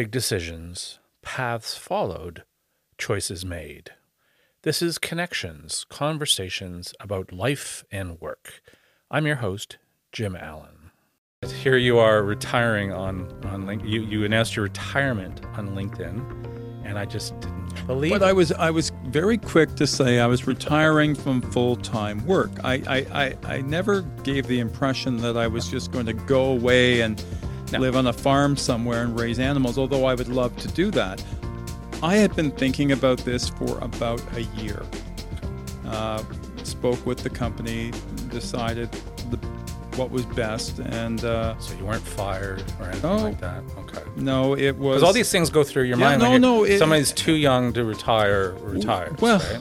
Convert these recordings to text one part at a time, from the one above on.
Big decisions, paths followed, choices made. This is Connections, conversations about life and work. I'm your host, Jim Allen. Here you are retiring on on LinkedIn. You you announced your retirement on LinkedIn, and I just didn't believe. But it. I was I was very quick to say I was retiring from full time work. I, I, I, I never gave the impression that I was just going to go away and No. live on a farm somewhere and raise animals, although I would love to do that. I had been thinking about this for about a year. Uh, spoke with the company, decided the, what was best, and uh, so you weren't fired or anything Oh. like that. Okay. no, it was Because all these things go through your Yeah, mind. no, no, it- somebody's too young to retire. Retires. Well, right?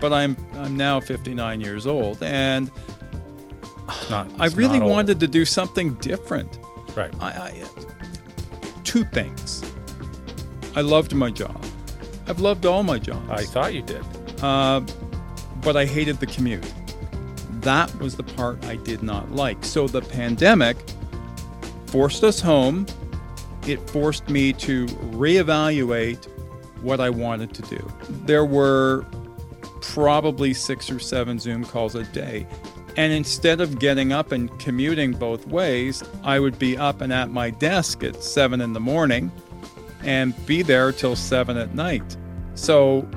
but I'm I'm now 59 years old, and Not, I really wanted to do something different. Right. I, I two things. I loved my job. I've loved all my jobs. I thought you did. uh, but I hated the commute. That was the part I did not like. So the pandemic forced us home. It forced me to reevaluate what I wanted to do. There were probably six or seven Zoom calls a day. And instead of getting up and commuting both ways, I would be up and at my desk at seven in the morning and be there till seven at night. So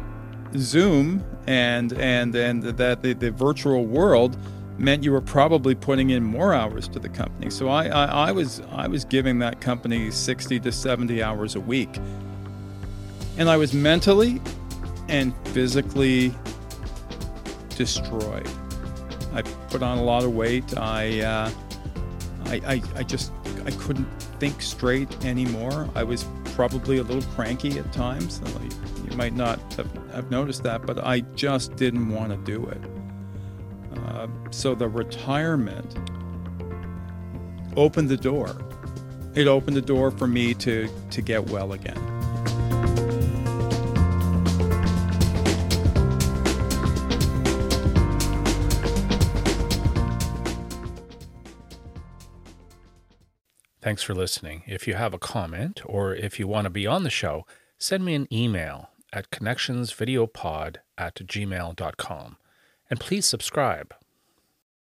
Zoom and and and that the, the virtual world meant you were probably putting in more hours to the company. So I, I, I was I was giving that company 60 to 70 hours a week. And I was mentally and physically destroyed. I put on a lot of weight. I, uh, I, I, I just I couldn't think straight anymore. I was probably a little cranky at times. You, might not have, have noticed that, but I just didn't want to do it. Uh, so the retirement opened the door. It opened the door for me to to get well again. Thanks for listening. If you have a comment or if you want to be on the show, send me an email at connectionsvideopod at gmail.com. And please subscribe.